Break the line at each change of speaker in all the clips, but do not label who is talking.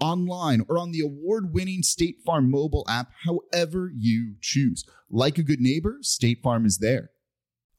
online, or on the award winning State Farm mobile app, however you choose. Like a good neighbor, State Farm is there.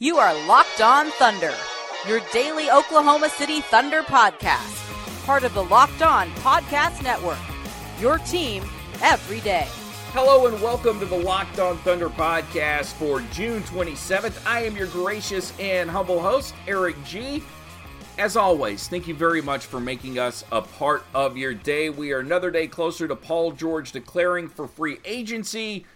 You are Locked On Thunder, your daily Oklahoma City Thunder podcast. Part of the Locked On Podcast Network. Your team every day.
Hello and welcome to the Locked On Thunder podcast for June 27th. I am your gracious and humble host, Eric G. As always, thank you very much for making us a part of your day. We are another day closer to Paul George declaring for free agency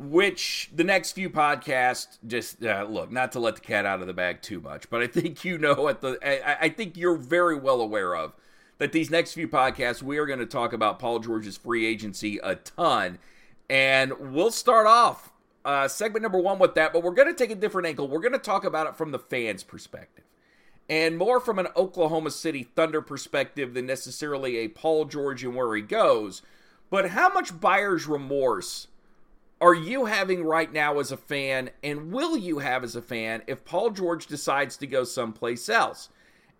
which the next few podcasts just uh, look not to let the cat out of the bag too much but i think you know at the I, I, think you're very well aware of that these next few podcasts we are going to talk about paul george's free agency a ton. And we'll start off uh, segment number one with that but we're going to take a different angle. We're going to talk about it from the fans perspective. And more from an oklahoma city thunder perspective than necessarily a paul george and where he goes. But how much buyer's remorse are you having right now as a fan, and will you have as a fan if Paul George decides to go someplace else?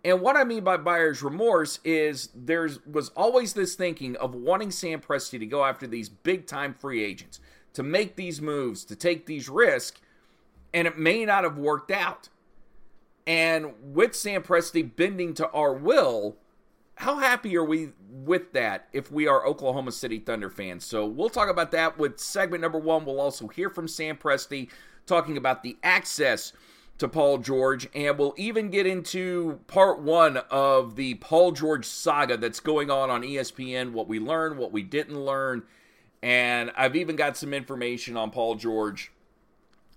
And what I mean by buyer's remorse is there was always this thinking of wanting Sam Presti to go after these big time free agents, to make these moves, to take these risks, and it may not have worked out. And with Sam Presti bending to our will, how happy are we with that if we are Oklahoma City Thunder fans? So we'll talk about that with segment number one. We'll also hear from Sam Presti talking about the access to Paul George, and we'll even get into part one of the Paul George saga that's going on on ESPN what we learned, what we didn't learn. And I've even got some information on Paul George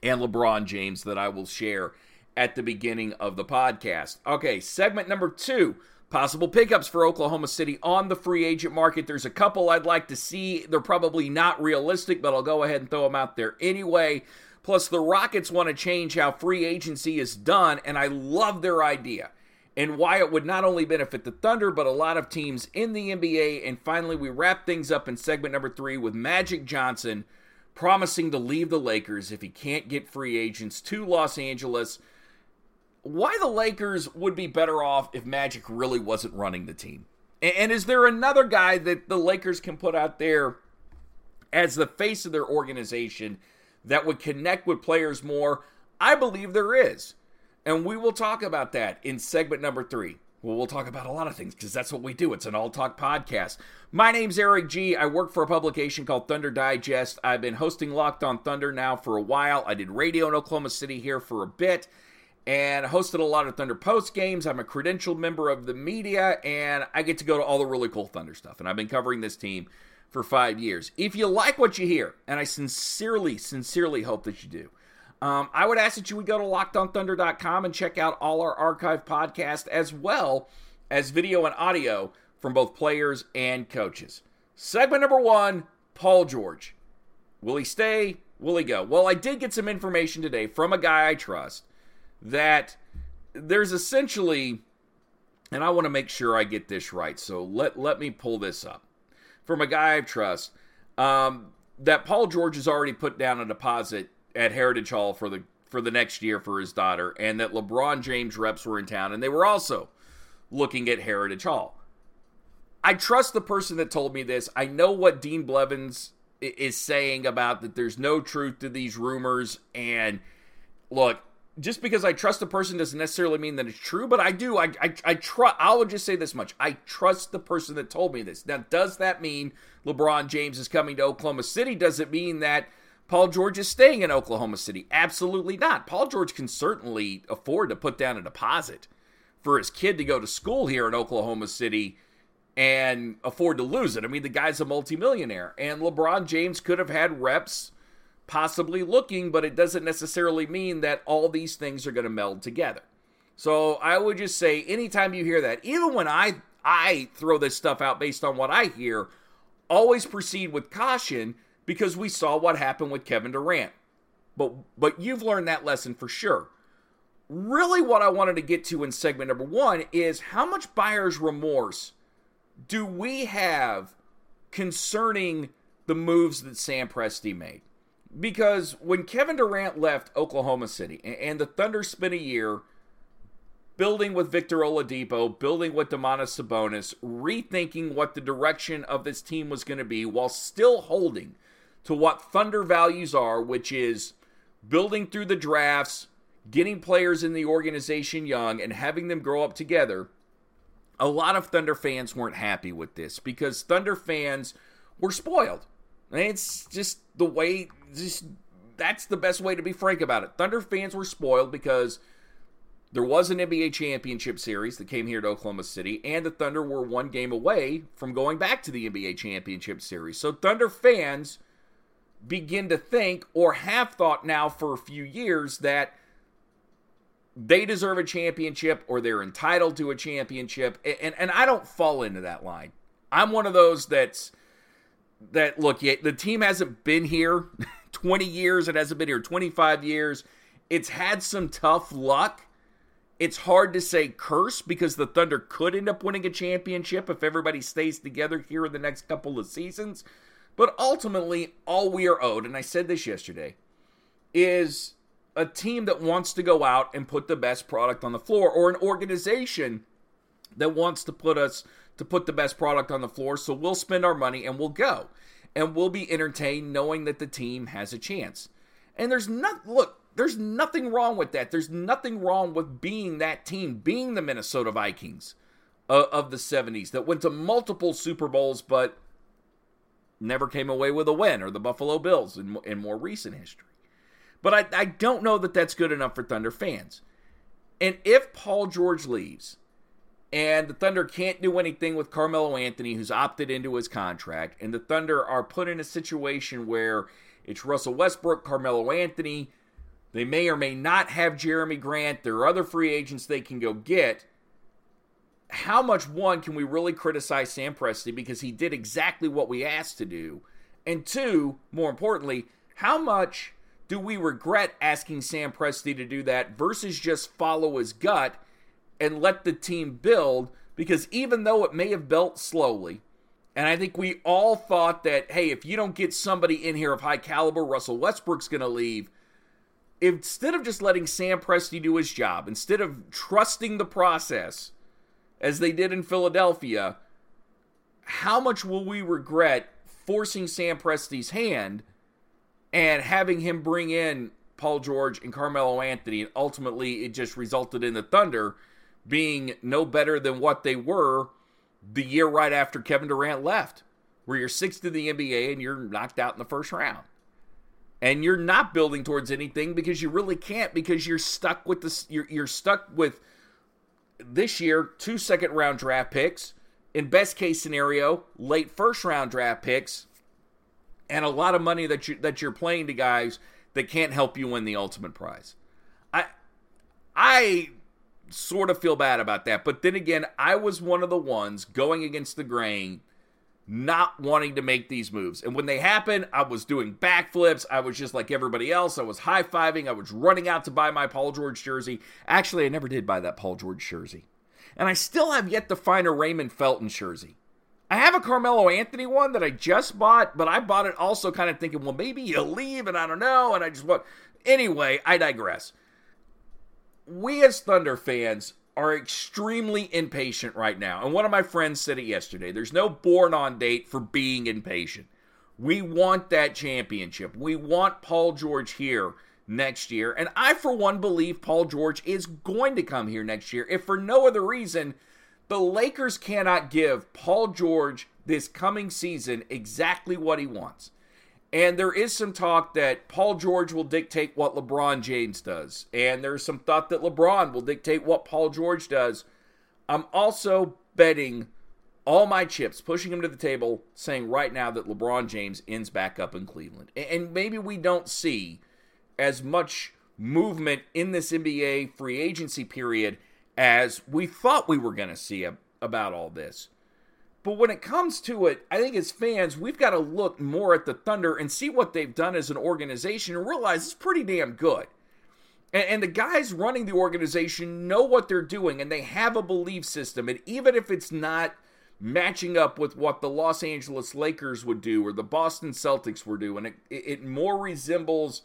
and LeBron James that I will share at the beginning of the podcast. Okay, segment number two. Possible pickups for Oklahoma City on the free agent market. There's a couple I'd like to see. They're probably not realistic, but I'll go ahead and throw them out there anyway. Plus, the Rockets want to change how free agency is done, and I love their idea and why it would not only benefit the Thunder, but a lot of teams in the NBA. And finally, we wrap things up in segment number three with Magic Johnson promising to leave the Lakers if he can't get free agents to Los Angeles why the Lakers would be better off if Magic really wasn't running the team. And is there another guy that the Lakers can put out there as the face of their organization that would connect with players more? I believe there is. And we will talk about that in segment number three. Well, we'll talk about a lot of things because that's what we do. It's an all talk podcast. My name's Eric G. I work for a publication called Thunder Digest. I've been hosting Locked on Thunder now for a while. I did radio in Oklahoma City here for a bit and hosted a lot of Thunder Post games. I'm a credentialed member of the media, and I get to go to all the really cool Thunder stuff. And I've been covering this team for five years. If you like what you hear, and I sincerely, sincerely hope that you do, um, I would ask that you would go to lockedonthunder.com and check out all our archive podcasts as well as video and audio from both players and coaches. Segment number one Paul George. Will he stay? Will he go? Well, I did get some information today from a guy I trust that there's essentially, and I want to make sure I get this right, so let, let me pull this up. From a guy I trust, um, that Paul George has already put down a deposit at Heritage Hall for the for the next year for his daughter, and that LeBron James reps were in town, and they were also looking at Heritage Hall. I trust the person that told me this. I know what Dean Blevins is saying about that there's no truth to these rumors, and look, just because I trust the person doesn't necessarily mean that it's true, but I do. I I, I trust. I will just say this much: I trust the person that told me this. Now, does that mean LeBron James is coming to Oklahoma City? Does it mean that Paul George is staying in Oklahoma City? Absolutely not. Paul George can certainly afford to put down a deposit for his kid to go to school here in Oklahoma City and afford to lose it. I mean, the guy's a multimillionaire, and LeBron James could have had reps possibly looking, but it doesn't necessarily mean that all these things are going to meld together. So I would just say anytime you hear that, even when I I throw this stuff out based on what I hear, always proceed with caution because we saw what happened with Kevin Durant. But but you've learned that lesson for sure. Really what I wanted to get to in segment number 1 is how much buyer's remorse do we have concerning the moves that Sam Presti made? Because when Kevin Durant left Oklahoma City and the Thunder spent a year building with Victor Oladipo, building with Domantas Sabonis, rethinking what the direction of this team was going to be while still holding to what Thunder values are, which is building through the drafts, getting players in the organization young, and having them grow up together. A lot of Thunder fans weren't happy with this because Thunder fans were spoiled. It's just the way, just that's the best way to be frank about it. Thunder fans were spoiled because there was an NBA championship series that came here to Oklahoma City, and the Thunder were one game away from going back to the NBA championship series. So Thunder fans begin to think, or have thought now for a few years, that they deserve a championship or they're entitled to a championship. And, and, I don't fall into that line. I'm one of those that's that look, the team hasn't been here 20 years, it hasn't been here 25 years. It's had some tough luck. It's hard to say curse because the Thunder could end up winning a championship if everybody stays together here in the next couple of seasons. But ultimately, all we are owed, and I said this yesterday, is a team that wants to go out and put the best product on the floor, or an organization that wants to put us to put the best product on the floor. So we'll spend our money and we'll go. And we'll be entertained knowing that the team has a chance. And there's not look, there's nothing wrong with that. There's nothing wrong with being that team, being the Minnesota Vikings of, of the 70s that went to multiple Super Bowls but never came away with a win, or the Buffalo Bills in, in more recent history. But I, I don't know that that's good enough for Thunder fans. And if Paul George leaves, and the Thunder can't do anything with Carmelo Anthony, who's opted into his contract. And the Thunder are put in a situation where it's Russell Westbrook, Carmelo Anthony. They may or may not have Jerami Grant. There are other free agents they can go get. How much, one, can we really criticize Sam Presti because he did exactly what we asked to do? And two, more importantly, how much do we regret asking Sam Presti to do that versus just follow his gut and let the team build because even though it may have built slowly, and I think we all thought that, hey, if you don't get somebody in here of high caliber, Russell Westbrook's going to leave. Instead of just letting Sam Presti do his job, instead of trusting the process as they did in Philadelphia, how much will we regret forcing Sam Presti's hand and having him bring in Paul George and Carmelo Anthony? And ultimately, it just resulted in the Thunder being no better than what they were the year right after Kevin Durant left, where you're sixth in the NBA and you're knocked out in the first round. And you're not building towards anything because you really can't because you're stuck with this you're you're stuck with this year two second round draft picks, in best case scenario, late first round draft picks, and a lot of money that you that you're playing to guys that can't help you win the ultimate prize. I I sort of feel bad about that. But then again, I was one of the ones going against the grain, not wanting to make these moves. And when they happened, I was doing backflips. I was just like everybody else. I was high fiving. I was running out to buy my Paul George jersey. Actually, I never did buy that Paul George jersey. And I still have yet to find a Raymond Felton jersey. I have a Carmelo Anthony one that I just bought, but I bought it also kind of thinking, well, maybe he'll leave, and I don't know. And I just want. Anyway, I digress we as Thunder fans are extremely impatient right now. And one of my friends said it yesterday. There's no born on date for being impatient. We want that championship. We want Paul George here next year. And I, for one, believe Paul George is going to come here next year, if for no other reason. The Lakers cannot give Paul George this coming season exactly what he wants. And there is some talk that Paul George will dictate what LeBron James does. And there's some thought that LeBron will dictate what Paul George does. I'm also betting all my chips, pushing him to the table, saying right now that LeBron James ends back up in Cleveland. And maybe we don't see as much movement in this NBA free agency period as we thought we were going to see about all this. But when it comes to it, I think as fans, we've got to look more at the Thunder and see what they've done as an organization and realize it's pretty damn good. And, and, the guys running the organization know what they're doing and they have a belief system. And even if it's not matching up with what the Los Angeles Lakers would do or the Boston Celtics were doing. It, it more resembles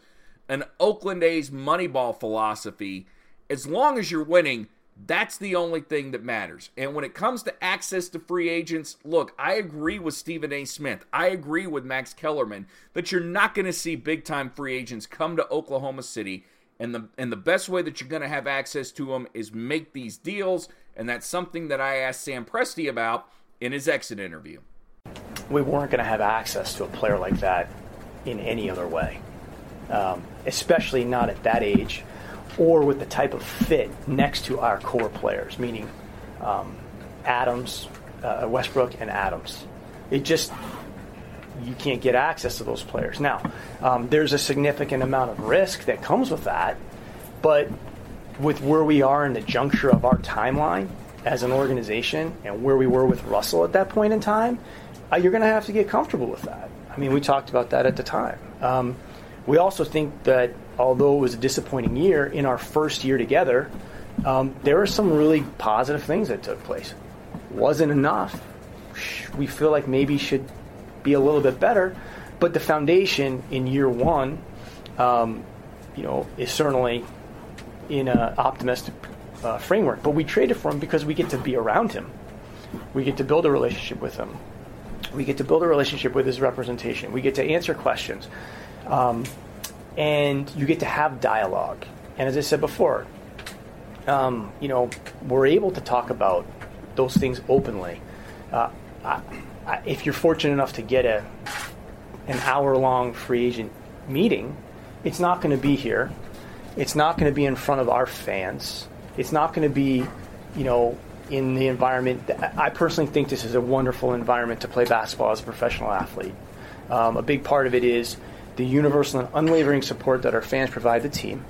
an Oakland A's Moneyball philosophy. As long as you're winning, that's the only thing that matters. And when it comes to access to free agents, look, I agree with Stephen A. Smith. I agree with Max Kellerman that you're not going to see big time free agents come to Oklahoma City. And the, and the best way that you're going to have access to them is make these deals. And that's something that I asked Sam Presti about in his exit interview.
We weren't going to have access to a player like that in any other way, um, especially not at that age or with the type of fit next to our core players, meaning um, Adams, uh, Westbrook, and Adams. It just you can't get access to those players. Now, um, there's a significant amount of risk that comes with that, but with where we are in the juncture of our timeline, as an organization and where we were with Russell at that point in time, uh, you're going to have to get comfortable with that. I mean, we talked about that at the time. Um, we also think that although it was a disappointing year, in our first year together, um, there were some really positive things that took place. Wasn't enough. We feel like maybe should be a little bit better, but the foundation in year one, um, you know, is certainly in an optimistic uh, framework. But we traded for him because we get to be around him. We get to build a relationship with him. We get to build a relationship with his representation. We get to answer questions. Um, and you get to have dialogue. And as I said before, um, you know, we're able to talk about those things openly. Uh, I, I, if you're fortunate enough to get a an hour long free agent meeting, it's not going to be here. It's not going to be in front of our fans. It's not going to be, you know, in the environment. That, I personally think this is a wonderful environment to play basketball as a professional athlete. Um, a big part of it is the universal and unwavering support that our fans provide the team.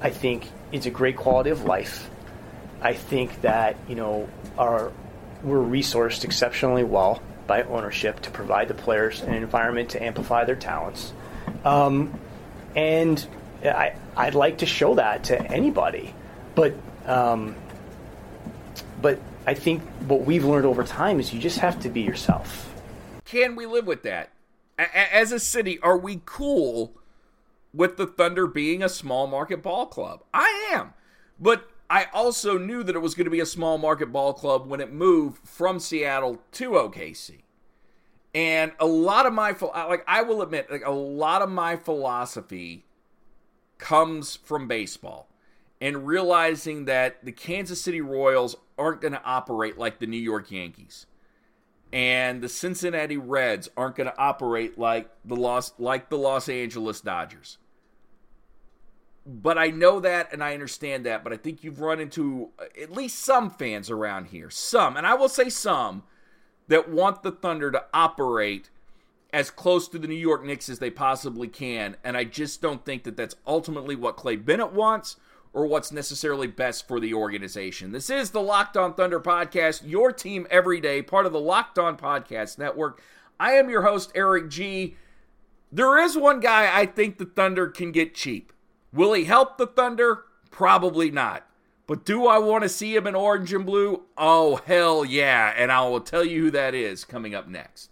I think it's a great quality of life. I think that you know our we're resourced exceptionally well by ownership to provide the players an environment to amplify their talents. Um, and I, I'd like to show that to anybody. But um, but I think what we've learned over time is you just have to be yourself.
Can we live with that? As a city, are we cool with the Thunder being a small market ball club? I am. But I also knew that it was going to be a small market ball club when it moved from Seattle to OKC. And a lot of my like I will admit like a lot of my philosophy comes from baseball and realizing that the Kansas City Royals aren't going to operate like the New York Yankees. And the Cincinnati Reds aren't going to operate like the Los like the Los Angeles Dodgers. But I know that and I understand that, but I think you've run into at least some fans around here. Some, and I will say some that want the Thunder to operate as close to the New York Knicks as they possibly can, and I just don't think that that's ultimately what Clay Bennett wants or what's necessarily best for the organization. This is the Locked On Thunder podcast, your team every day, part of the Locked On Podcast Network. I am your host, Eric G. There is one guy I think the Thunder can get cheap. Will he help the Thunder? Probably not. But do I want to see him in orange and blue? Oh, hell yeah. And I will tell you who that is coming up next.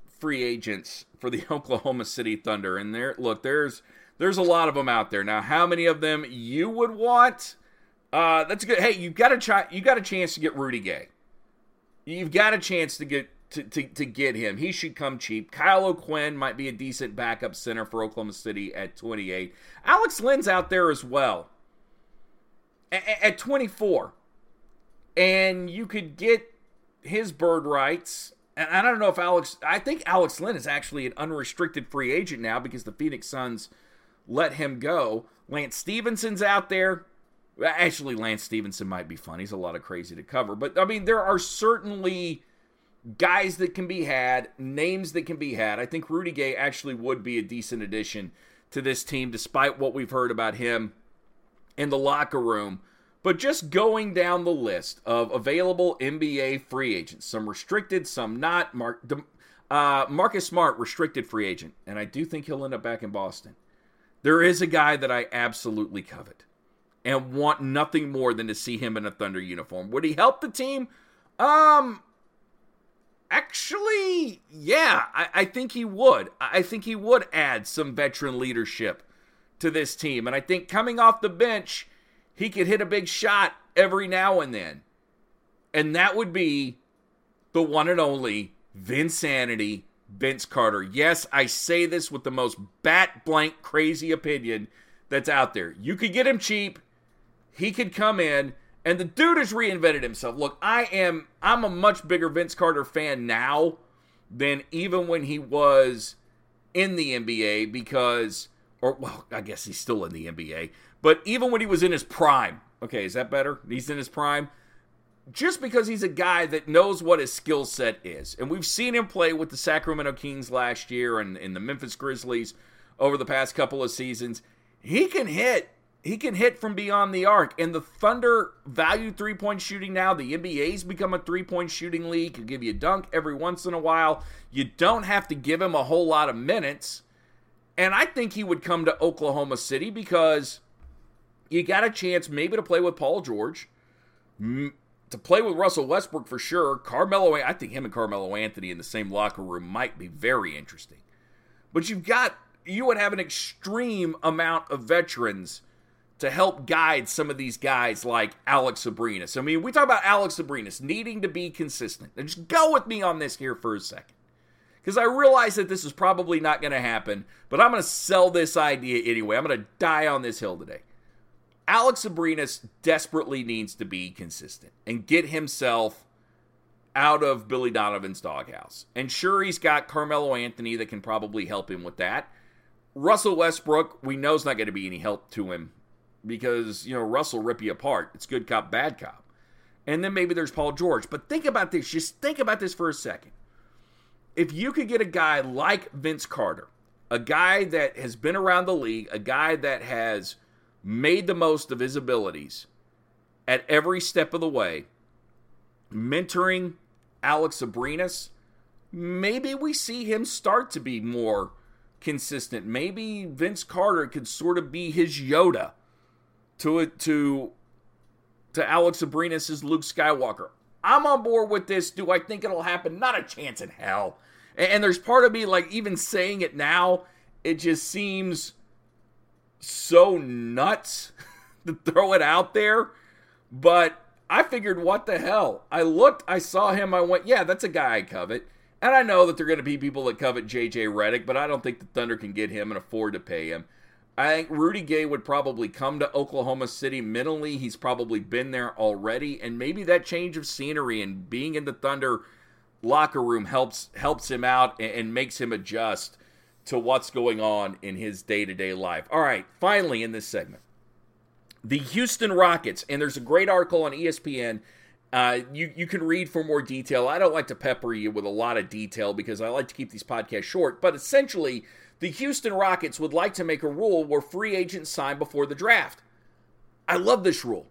free agents for the Oklahoma City Thunder, and there, look, there's there's a lot of them out there. Now, how many of them you would want? Uh, that's good. Hey, you've got a try. You got a chance to get Rudy Gay. You've got a chance to get to, to, to get him. He should come cheap. Kyle O'Quinn might be a decent backup center for Oklahoma City at 28. Alex Len's out there as well at, at 24. And you could get his bird rights. And I don't know if Alex, I think Alex Len is actually an unrestricted free agent now because the Phoenix Suns let him go. Lance Stephenson's out there. Actually, Lance Stephenson might be fun. He's a lot of crazy to cover. But, I mean, there are certainly guys that can be had, names that can be had. I think Rudy Gay actually would be a decent addition to this team, despite what we've heard about him in the locker room. But just going down the list of available NBA free agents, some restricted, some not. Mark, uh, Marcus Smart, restricted free agent, and I do think he'll end up back in Boston. There is a guy that I absolutely covet and want nothing more than to see him in a Thunder uniform. Would he help the team? Um, actually, yeah, I, I think he would. I think he would add some veteran leadership to this team, and I think coming off the bench, he could hit a big shot every now and then, and that would be the one and only Vinsanity Vince Carter. Yes, I say this with the most bat blank crazy opinion that's out there. You could get him cheap. He could come in and the dude has reinvented himself. Look, I am I'm a much bigger Vince Carter fan now than even when he was in the NBA because or well, I guess he's still in the NBA, but even when he was in his prime. Okay, is that better? He's in his prime just because he's a guy that knows what his skill set is. And we've seen him play with the Sacramento Kings last year and in the Memphis Grizzlies over the past couple of seasons. He can hit he can hit from beyond the arc. And the Thunder value three point shooting now. The NBA's become a three point shooting league. Can give you a dunk every once in a while. You don't have to give him a whole lot of minutes. And I think he would come to Oklahoma City because you got a chance maybe to play with Paul George, to play with Russell Westbrook for sure. Carmelo, I think him and Carmelo Anthony in the same locker room might be very interesting. But you've got, you would have an extreme amount of veterans to help guide some of these guys like Alex Abrines. I mean, we talk about Alex Abrines needing to be consistent. And just go with me on this here for a second. Because I realize that this is probably not going to happen, but I'm going to sell this idea anyway. I'm going to die on this hill today. Alex Abrines desperately needs to be consistent and get himself out of Billy Donovan's doghouse. And sure, he's got Carmelo Anthony that can probably help him with that. Russell Westbrook, we know is not going to be any help to him because, you know, Russell rip you apart. It's good cop, bad cop. And then maybe there's Paul George. But think about this. Just think about this for a second. If you could get a guy like Vince Carter, a guy that has been around the league, a guy that has made the most of his abilities at every step of the way, mentoring Alex Abrines, maybe we see him start to be more consistent. Maybe Vince Carter could sort of be his Yoda to to to Alex Abrines as Luke Skywalker. I'm on board with this. Do I think it'll happen? Not a chance in hell. And, and there's part of me like even saying it now, it just seems so nuts to throw it out there. But I figured, what the hell? I looked, I saw him, I went, yeah, that's a guy I covet. And I know that there are going to be people that covet JJ Redick, but I don't think the Thunder can get him and afford to pay him. I think Rudy Gay would probably come to Oklahoma City mentally. He's probably been there already, and maybe that change of scenery and being in the Thunder locker room helps helps him out and, and makes him adjust to what's going on in his day to day life. All right, finally in this segment, the Houston Rockets, and there's a great article on ESPN. Uh, you you can read for more detail. I don't like to pepper you with a lot of detail because I like to keep these podcasts short. But essentially, the Houston Rockets would like to make a rule where free agents sign before the draft. I love this rule.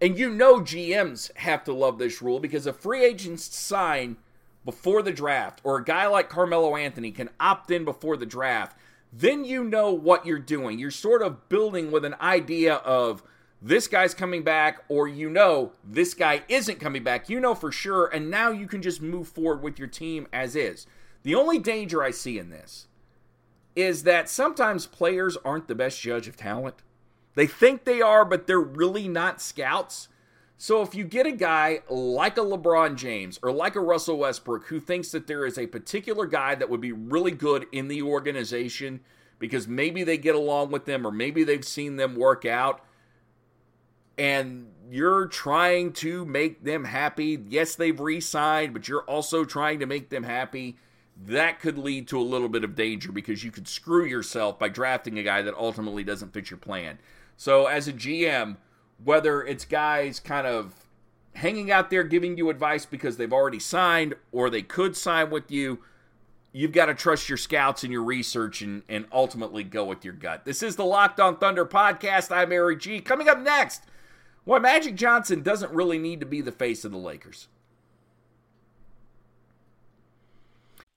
And you know GMs have to love this rule because if free agents sign before the draft, or a guy like Carmelo Anthony can opt in before the draft, then you know what you're doing. You're sort of building with an idea of this guy's coming back, or you know this guy isn't coming back. You know for sure, and now you can just move forward with your team as is. The only danger I see in this is that sometimes players aren't the best judge of talent. They think they are, but they're really not scouts. So if you get a guy like a LeBron James or like a Russell Westbrook who thinks that there is a particular guy that would be really good in the organization because maybe they get along with them or maybe they've seen them work out and you're trying to make them happy. Yes, they've re-signed, but you're also trying to make them happy that could lead to a little bit of danger because you could screw yourself by drafting a guy that ultimately doesn't fit your plan. So, as a GM, whether it's guys kind of hanging out there giving you advice because they've already signed or they could sign with you, you've got to trust your scouts and your research and, and ultimately go with your gut. This is the Locked On Thunder podcast. I'm Eric G. Coming up next, why Magic Johnson doesn't really need to be the face of the Lakers.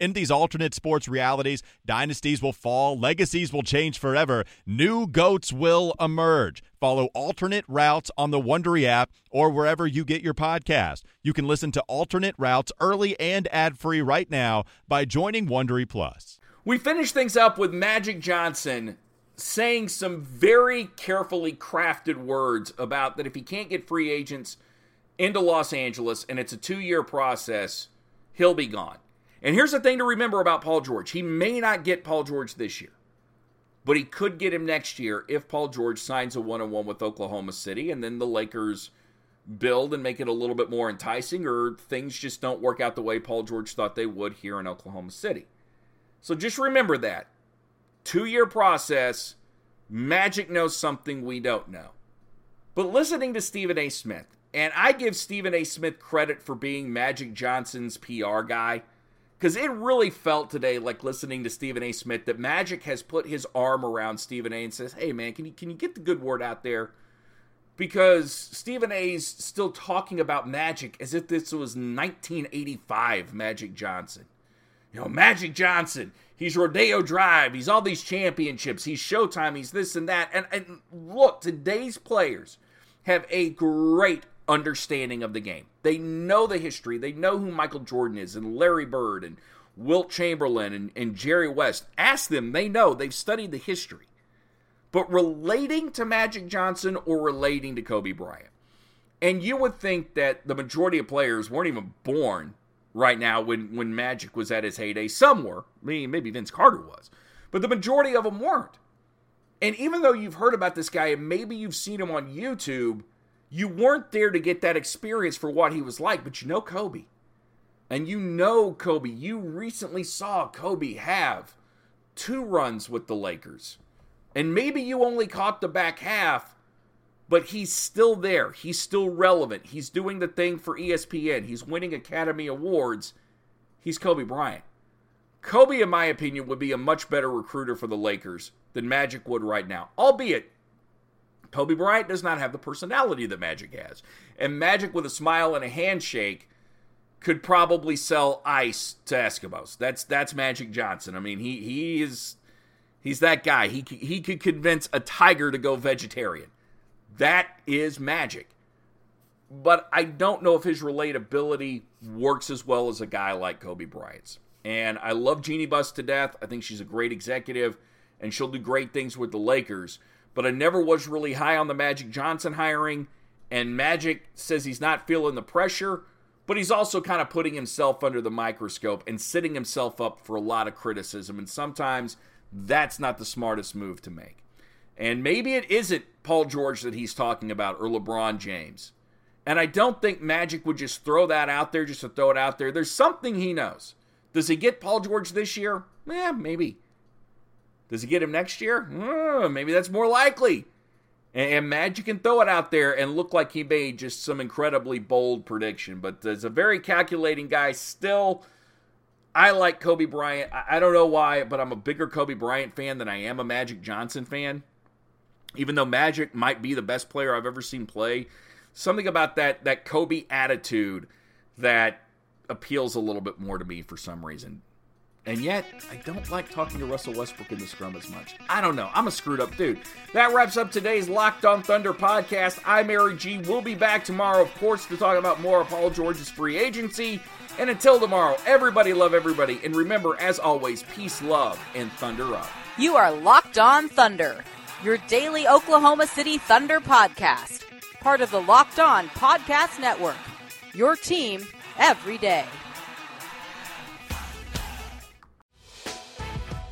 In these alternate sports realities, dynasties will fall, legacies will change forever, new goats will emerge. Follow alternate routes on the Wondery app or wherever you get your podcast. You can listen to alternate routes early and ad-free right now by joining Wondery Plus.
We finish things up with Magic Johnson saying some very carefully crafted words about that if he can't get free agents into Los Angeles and it's a 2-year process, he'll be gone. And here's the thing to remember about Paul George. He may not get Paul George this year but he could get him next year if Paul George signs a one on one with Oklahoma City and then the Lakers build and make it a little bit more enticing, or things just don't work out the way Paul George thought they would here in Oklahoma City. So just remember that. Two year process, Magic knows something we don't know. But listening to Stephen A. Smith, and I give Stephen A. Smith credit for being Magic Johnson's PR guy because it really felt today like listening to Stephen A. Smith that Magic has put his arm around Stephen A. and says, "Hey man, can you can you get the good word out there?" Because Stephen A's still talking about Magic as if this was 1985 Magic Johnson. You know, Magic Johnson, he's Rodeo Drive, he's all these championships, he's Showtime, he's this and that. And, and look, today's players have a great understanding of the game. They know the history. They know who Michael Jordan is and Larry Bird and Wilt Chamberlain and, and Jerry West. Ask them. They know. They've studied the history. But relating to Magic Johnson or relating to Kobe Bryant. And you would think that the majority of players weren't even born right now when, when Magic was at his heyday. Some were. Maybe Vince Carter was. But the majority of them weren't. And even though you've heard about this guy and maybe you've seen him on YouTube, you weren't there to get that experience for what he was like, but you know Kobe. And you know Kobe. You recently saw Kobe have two runs with the Lakers. And maybe you only caught the back half, but he's still there. He's still relevant. He's doing the thing for ESPN. He's winning Academy Awards. He's Kobe Bryant. Kobe, in my opinion, would be a much better recruiter for the Lakers than Magic would right now. Albeit, Kobe Bryant does not have the personality that Magic has. And Magic, with a smile and a handshake, could probably sell ice to Eskimos. That's that's Magic Johnson. I mean, he he is he's that guy. He he could convince a tiger to go vegetarian. That is Magic. But I don't know if his relatability works as well as a guy like Kobe Bryant's. And I love Jeanie Buss to death. I think she's a great executive and she'll do great things with the Lakers. But I never was really high on the Magic Johnson hiring. And Magic says he's not feeling the pressure, but he's also kind of putting himself under the microscope and setting himself up for a lot of criticism. And sometimes that's not the smartest move to make. And maybe it isn't Paul George that he's talking about or LeBron James. And I don't think Magic would just throw that out there just to throw it out there. There's something he knows. Does he get Paul George this year? Yeah, maybe. Does he get him next year? Uh, maybe that's more likely. And, and Magic can throw it out there and look like he made just some incredibly bold prediction. But as a very calculating guy, still, I like Kobe Bryant. I, I don't know why, but I'm a bigger Kobe Bryant fan than I am a Magic Johnson fan. Even though Magic might be the best player I've ever seen play, something about that that Kobe attitude that appeals a little bit more to me for some reason. And yet, I don't like talking to Russell Westbrook in the scrum as much. I don't know. I'm a screwed up dude. That wraps up today's Locked on Thunder podcast. I'm Eric G. We'll be back tomorrow, of course, to talk about more of Paul George's free agency. And until tomorrow, everybody love everybody. And remember, as always, peace, love, and thunder up.
You are Locked on Thunder, your daily Oklahoma City Thunder podcast. Part of the Locked on Podcast Network. Your team every day.